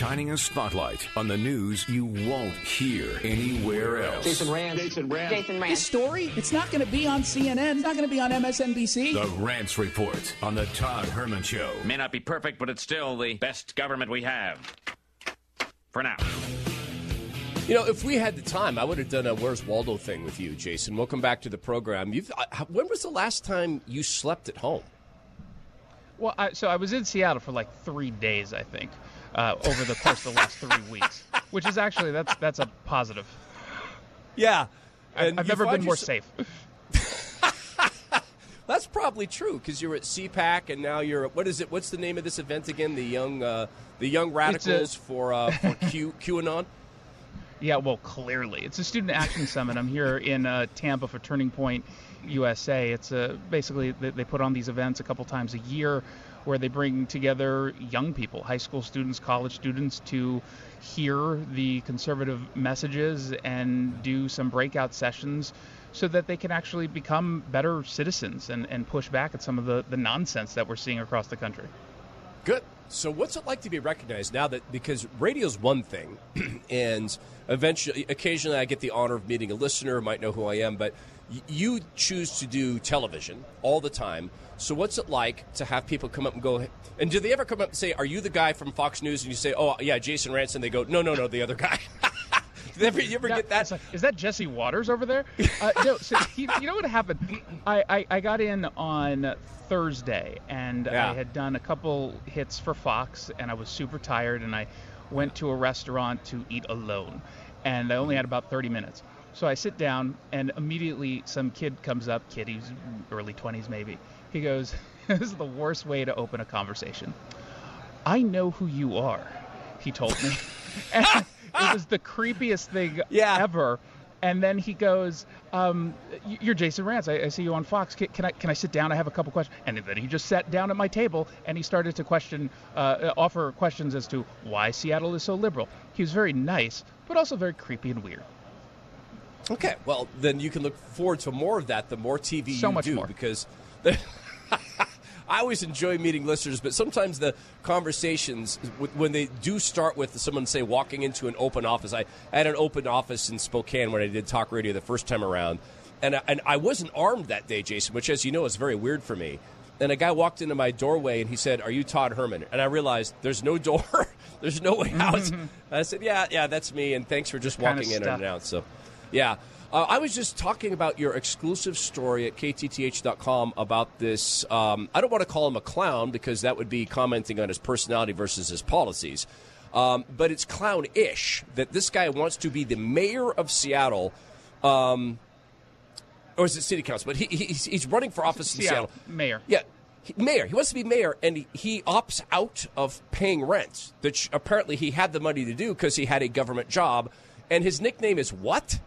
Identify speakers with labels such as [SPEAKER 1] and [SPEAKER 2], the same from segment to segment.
[SPEAKER 1] shining a spotlight on the news you won't hear anywhere else.
[SPEAKER 2] Jason Rantz.
[SPEAKER 3] Jason Rantz.
[SPEAKER 4] Jason Rantz.
[SPEAKER 5] This story, it's not going to be on CNN. It's not going to be on MSNBC.
[SPEAKER 1] The Rantz Report on the Todd Herman Show.
[SPEAKER 6] May not be perfect, but it's still the best government we have. For now.
[SPEAKER 7] You know, if we had the time, I would have done a Where's Waldo thing with you, Jason. Welcome back to the program. You've, uh, when was the last time you slept at home?
[SPEAKER 8] Well, I, so I was in Seattle for like three days, I think, uh, over the course of the last three weeks, which is actually that's that's a positive.
[SPEAKER 7] Yeah,
[SPEAKER 8] I've, I've never been more safe.
[SPEAKER 7] That's probably true because you're at CPAC and now you're at, what is it? What's the name of this event again? The young uh, the young radicals for uh, for Q QAnon.
[SPEAKER 8] Yeah, well, clearly it's a student action summit. I'm here in uh, Tampa for Turning Point USA. It's a, basically they, put on these events a couple times a year where they bring together young people, high school students, college students, to hear the conservative messages and do some breakout sessions so that they can actually become better citizens and, and push back at some of the, the nonsense that we're seeing across the country.
[SPEAKER 7] Good. So, what's it like to be recognized now that because radio's one thing, and eventually, occasionally, I get the honor of meeting a listener, who might know who I am, but you choose to do television all the time. So, what's it like to have people come up and go? And do they ever come up and say, "Are you the guy from Fox News?" And you say, "Oh, yeah, Jason Ranson." They go, "No, no, no, the other guy." you ever, you ever get that?
[SPEAKER 8] like, is that Jesse Watters over there? Uh, no, so you, you know what happened? I, I, I got in on Thursday, and
[SPEAKER 7] Yeah.
[SPEAKER 8] I had done a couple hits for Fox, and I was super tired, and I went to a restaurant to eat alone, and I only had about 30 minutes. So I sit down, and immediately some kid comes up, kid, he's early 20s maybe. He goes, "This is the worst way to open a conversation." I know who you are, he told me. and it was the creepiest thing
[SPEAKER 7] Yeah.
[SPEAKER 8] ever. And then he goes, um, "You're Jason Rantz. I, I see you on Fox. Can, can I can I sit down? I have a couple questions." And then he just sat down at my table and he started to question, uh, offer questions as to why Seattle is so liberal. He was very nice, but also very creepy and weird.
[SPEAKER 7] Okay, well then you can look forward to more of that. The more TV
[SPEAKER 8] So
[SPEAKER 7] you
[SPEAKER 8] much
[SPEAKER 7] do,
[SPEAKER 8] more.
[SPEAKER 7] because I always enjoy meeting listeners, but sometimes the conversations when they do start with someone say walking into an open office. I had an open office in Spokane when I did talk radio the first time around, and I, and I wasn't armed that day, Jason, which as you know is very weird for me. And a guy walked into my doorway and he said, "Are you Todd Herman?" And I realized there's no door, there's no way out. I said, "Yeah, yeah, that's me." And thanks for just walking in
[SPEAKER 8] stuff.
[SPEAKER 7] and out. So, yeah. Uh, I was just talking about your exclusive story at ktth.com about this. Um, I don't want to call him a clown because that would be commenting on his personality versus his policies. Um, but it's clown-ish that this guy wants to be the mayor of Seattle, um, or is it city council? But he, he's, he's running for office in
[SPEAKER 8] Seattle,
[SPEAKER 7] Seattle.
[SPEAKER 8] mayor.
[SPEAKER 7] Yeah, he- mayor. He wants to be mayor, and he, he opts out of paying rent, which apparently he had the money to do because he had a government job. And his nickname is what?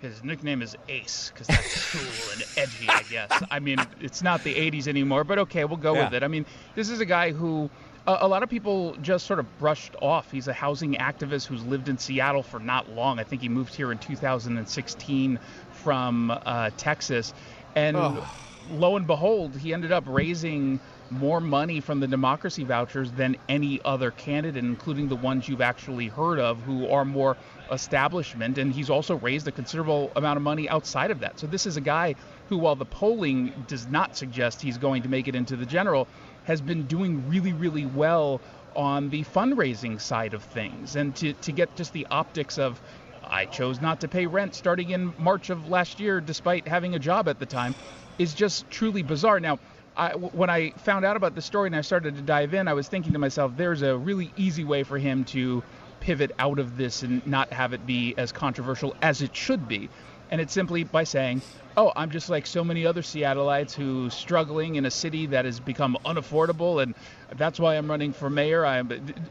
[SPEAKER 8] His nickname is Ace because that's cool and edgy, I guess. I mean, it's not the 80s anymore, but okay, we'll go
[SPEAKER 7] Yeah.
[SPEAKER 8] with it. I mean, this is a guy who a, a lot of people just sort of brushed off. He's a housing activist who's lived in Seattle for not long. I think he moved here in 2016 from uh, Texas. And lo and behold, he ended up raising more money from the democracy vouchers than any other candidate, including the ones you've actually heard of who are more establishment. And he's also raised a considerable amount of money outside of that. So this is a guy who, while the polling does not suggest he's going to make it into the general, has been doing really, really well on the fundraising side of things. And to, to get just the optics of, I chose not to pay rent starting in March of last year, despite having a job at the time, is just truly bizarre. Now, I, when I found out about the story and I started to dive in, I was thinking to myself, there's a really easy way for him to pivot out of this and not have it be as controversial as it should be. And it's simply by saying, oh, I'm just like so many other Seattleites who's struggling in a city that has become unaffordable, and that's why I'm running for mayor. I'm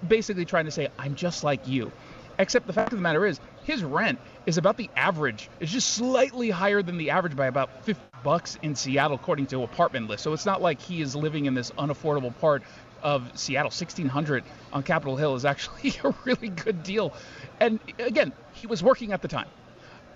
[SPEAKER 8] basically trying to say, I'm just like you. Except the fact of the matter is, his rent is about the average. It's just slightly higher than the average by about 50 bucks in Seattle, according to apartment list. So it's not like he is living in this unaffordable part of Seattle. 1600 on Capitol Hill is actually a really good deal. And again, he was working at the time.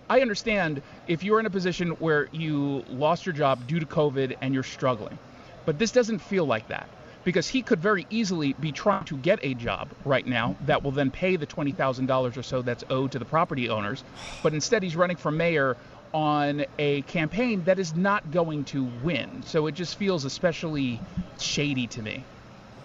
[SPEAKER 8] I understand if you're in a position where you lost your job due to COVID and you're struggling, but this doesn't feel like that. Because he could very easily be trying to get a job right now that will then pay the $20,000 or so that's owed to the property owners. But instead, he's running for mayor on a campaign that is not going to win. So it just feels especially shady to me.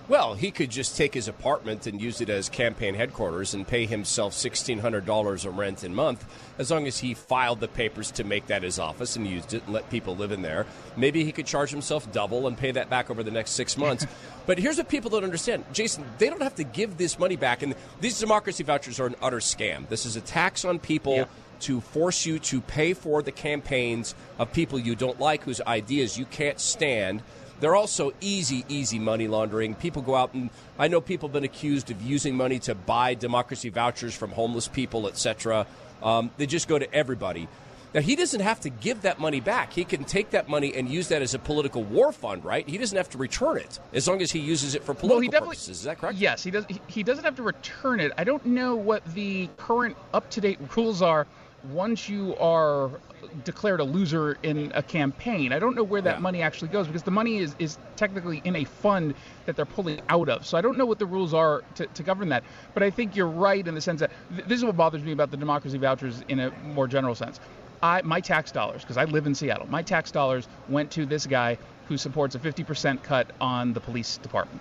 [SPEAKER 7] Well, he could just take his apartment and use it as campaign headquarters and pay himself $1,600 a rent a month as long as he filed the papers to make that his office and used it and let people live in there. Maybe he could charge himself double and pay that back over the next six months. but here's what people don't understand Jason, they don't have to give this money back. And these democracy vouchers are an utter scam. This is a tax on people.
[SPEAKER 8] Yeah.
[SPEAKER 7] To force you to pay for the campaigns of people you don't like, whose ideas you can't stand, they're also easy, easy money laundering. People go out and I know people have been accused of using money to buy democracy vouchers from homeless people, etc. Um, they just go to everybody. Now he doesn't have to give that money back. He can take that money and use that as a political war fund, right? He doesn't have to return it as long as he uses it for political
[SPEAKER 8] well,
[SPEAKER 7] purposes. Is that correct?
[SPEAKER 8] Yes, he does. He, he doesn't have to return it. I don't know what the current up-to-date rules are once you are declared a loser in a campaign. I don't know where that
[SPEAKER 7] Yeah.
[SPEAKER 8] money actually goes because the money is, is technically in a fund that they're pulling out of. So I don't know what the rules are to, to govern that. But I think you're right in the sense that th- this is what bothers me about the democracy vouchers in a more general sense. I, my tax dollars, because I live in Seattle, my tax dollars went to this guy who supports a 50% cut on the police department.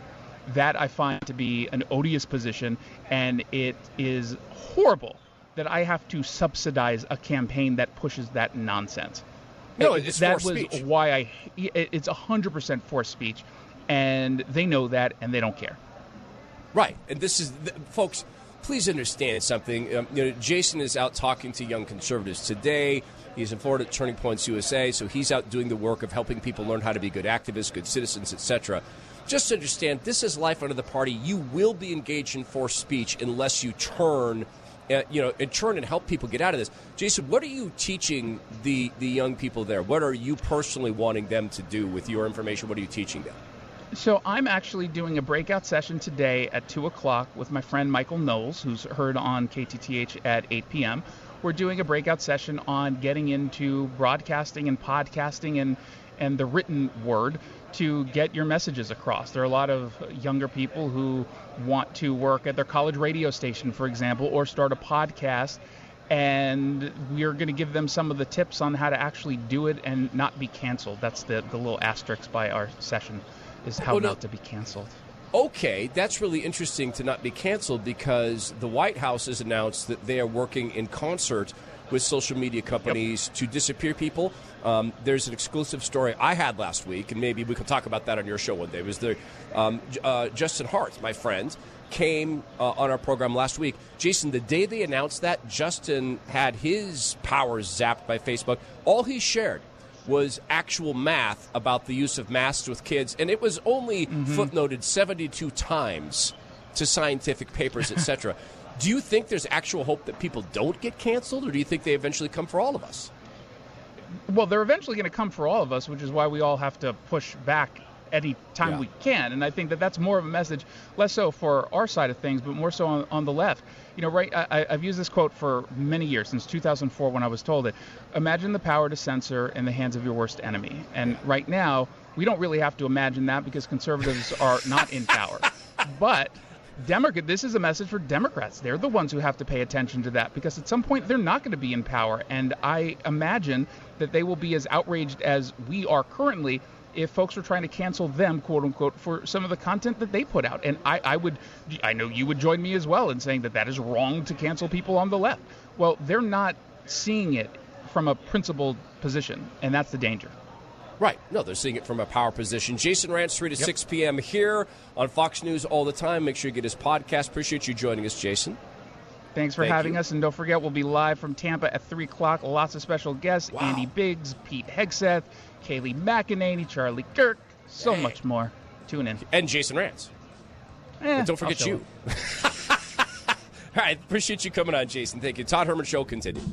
[SPEAKER 8] That I find to be an odious position, and it is horrible that I have to subsidize a campaign that pushes that nonsense.
[SPEAKER 7] No,
[SPEAKER 8] It-
[SPEAKER 7] it's
[SPEAKER 8] that was
[SPEAKER 7] speech.
[SPEAKER 8] why I. it- It's 100% forced speech, and they know that, and they don't care.
[SPEAKER 7] Right, and this is, folks. Please understand something. Um, you know, Jason is out talking to young conservatives today. He's in Florida at Turning Points USA, so he's out doing the work of helping people learn how to be good activists, good citizens, etc. Just understand, this is life under the party. You will be engaged in forced speech unless you turn, uh, you know, and turn and help people get out of this. Jason, what are you teaching the the young people there? What are you personally wanting them to do with your information? What are you teaching them?
[SPEAKER 8] So I'm actually doing a breakout session today at two o'clock with my friend Michael Knowles, who's heard on KTTH at 8 p.m. We're doing a breakout session on getting into broadcasting and podcasting and and the written word to get your messages across. There are a lot of younger people who want to work at their college radio station, for example, or start a podcast. And we're going to give them some of the tips on how to actually do it and not be canceled. That's the, the little asterisk by our session is how
[SPEAKER 7] Well, no-
[SPEAKER 8] not to be canceled.
[SPEAKER 7] Okay, that's really interesting to not be canceled because the White House has announced that they are working in concert with social media companies to disappear people. Um, there's an exclusive story I had last week, and maybe we can talk about that on your show one day. It was the um, uh, Justin Hart, my friend, came uh, on our program last week. Jason, the day they announced that, Justin had his powers zapped by Facebook. All he shared was actual math about the use of masks with kids, and it was only mm-hmm. footnoted 72 times to scientific papers, etc. do you think there's actual hope that people don't get canceled, or do you think they eventually come for all of us?
[SPEAKER 8] Well, they're eventually going to come for all of us, which is why we all have to push back any time
[SPEAKER 7] Yeah.
[SPEAKER 8] we can. And I think that that's more of a message, less so for our side of things, but more so on, on the left. You know, right? I, I- I've used this quote for many years, since 2004 when I was told it. Imagine the power to censor in the hands of your worst enemy. And right now, we don't really have to imagine that because conservatives are not in power. But Democrat, this is a message for Democrats. They're the ones who have to pay attention to that because at some point they're not going to be in power, and I imagine that they will be as outraged as we are currently if folks are trying to cancel them, quote unquote, for some of the content that they put out. And I, I would, I know you would join me as well in saying that that is wrong to cancel people on the left. Well, they're not seeing it from a principled position, and that's the danger.
[SPEAKER 7] Right. No, they're seeing it from a power position. Jason Rantz, 3 to 6 p.m. here on Fox News all the time. Make sure you get his podcast. Appreciate you joining us, Jason.
[SPEAKER 8] Thanks for
[SPEAKER 7] Thank
[SPEAKER 8] having
[SPEAKER 7] you.
[SPEAKER 8] us, and don't forget we'll be live from Tampa at three o'clock. Lots of special guests:
[SPEAKER 7] Wow.
[SPEAKER 8] Andy Biggs, Pete Hegseth, Kayleigh McEnany, Charlie Kirk, so
[SPEAKER 7] Hey.
[SPEAKER 8] much more. Tune in.
[SPEAKER 7] And Jason Rantz.
[SPEAKER 8] Eh,
[SPEAKER 7] And don't forget you. all right. Appreciate you coming on, Jason. Thank you. Todd Herman Show continued.